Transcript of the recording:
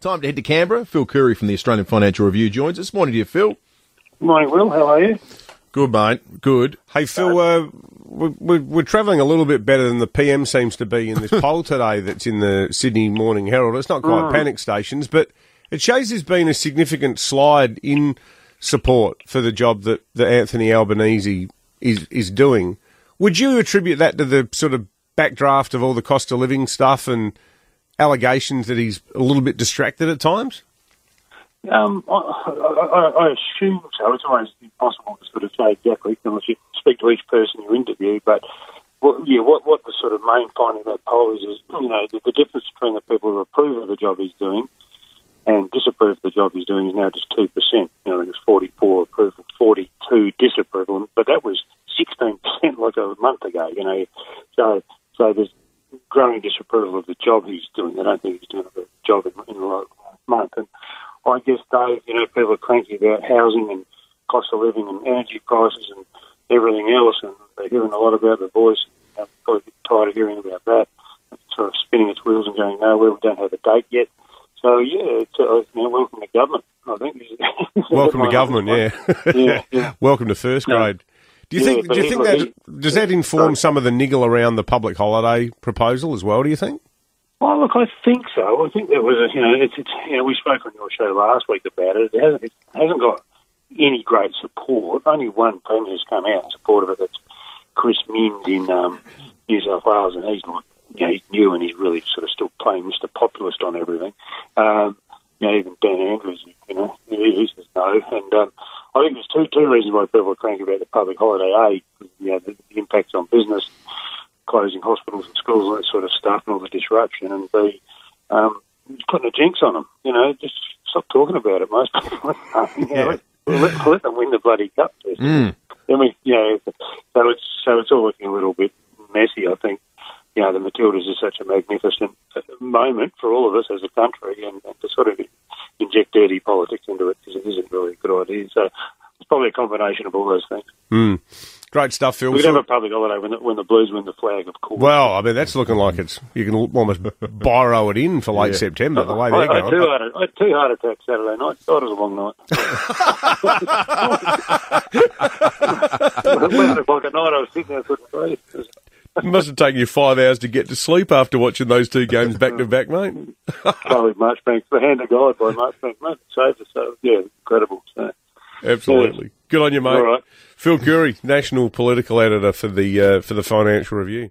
Time to head to Canberra. Phil Coorey from the Australian Financial Review joins us. Morning to you, Phil. Morning, Will. How are you? Good, mate. Good. Hey, Phil, uh, we're, we're travelling a little bit better than the PM seems to be in this poll today that's in the Sydney Morning Herald. It's not quite panic stations, but it shows there's been a significant slide in support for the job that, that Anthony Albanese is, is doing. Would you attribute that to the sort of backdraft of all the cost of living stuff and allegations that he's a little bit distracted at times? Um, I, I, I assume so. It's always impossible to sort of say exactly unless you speak to each person you interview. But what, yeah, what what the sort of main finding of that poll is is you know the, the difference between the people who approve of the job he's doing and disapprove of the job he's doing is now just two percent. You know, there's 44 approval, 42 disapproval, but that was 16 percent like a month ago. You know, so so there's growing disapproval of the job he's doing. They don't think he's doing a good job in, in the last month. And I guess, Dave, you know, people are cranky about housing and cost of living and energy prices and everything else, and they're hearing a lot about the voice. I'm probably tired of hearing about that. It's sort of spinning its wheels and going nowhere. We don't have a date yet. So, yeah, it's, uh, you know, welcome to government, I think. Welcome to government, yeah. yeah, yeah. Welcome to first grade. Do you Yeah, think? Do you think he- that does that inform some of the niggle around the public holiday proposal as well? Do you think? Well, look, I think so. I think there was a, you know, it's, it's you know, we spoke on your show last week about it. It hasn't, it hasn't got any great support. Only one premier's come out in support of it. That's Chris Minns in um, New South Wales, and he's like, you know, he's new and he's really sort of still playing Mr. Populist on everything. Um, you know, even Dan Andrews, you know, he, he says no. And um, I think there's two two reasons why people are cranky about the public holiday. A, you know, the, the impacts on business closing hospitals and schools and that sort of stuff and all the disruption, and B, um, putting a jinx on them. You know, just stop talking about it. Most people, you know, let, let, let them win the bloody cup. First. Mm. I mean, you know, so it's so it's all looking a little bit messy. I think, you know, the Matildas is such a magnificent moment for all of us as a country, and, and to sort of inject dirty politics into it because it is- isn't really a good idea. So it's probably a combination of all those things. Hmm. Great stuff, Phil. We could Phil- have a public holiday when the, when the Blues win the flag, of course. well, I mean, that's looking like it's you can almost borrow it in for late Yeah. September. The way they're I, had two going. heart, I had two heart attacks Saturday night. God, it was a long night. Eleven o'clock at night, I was sitting there, couldn't breathe. It must have taken you five hours to get to sleep after watching those two games back to back, mate. Caleb Marchbank, the hand of God by Marchbank, mate, saved us. So yeah, incredible. So, Absolutely. Good on you, mate. All right. Phil Coorey, national political editor for the uh, for the Financial Review.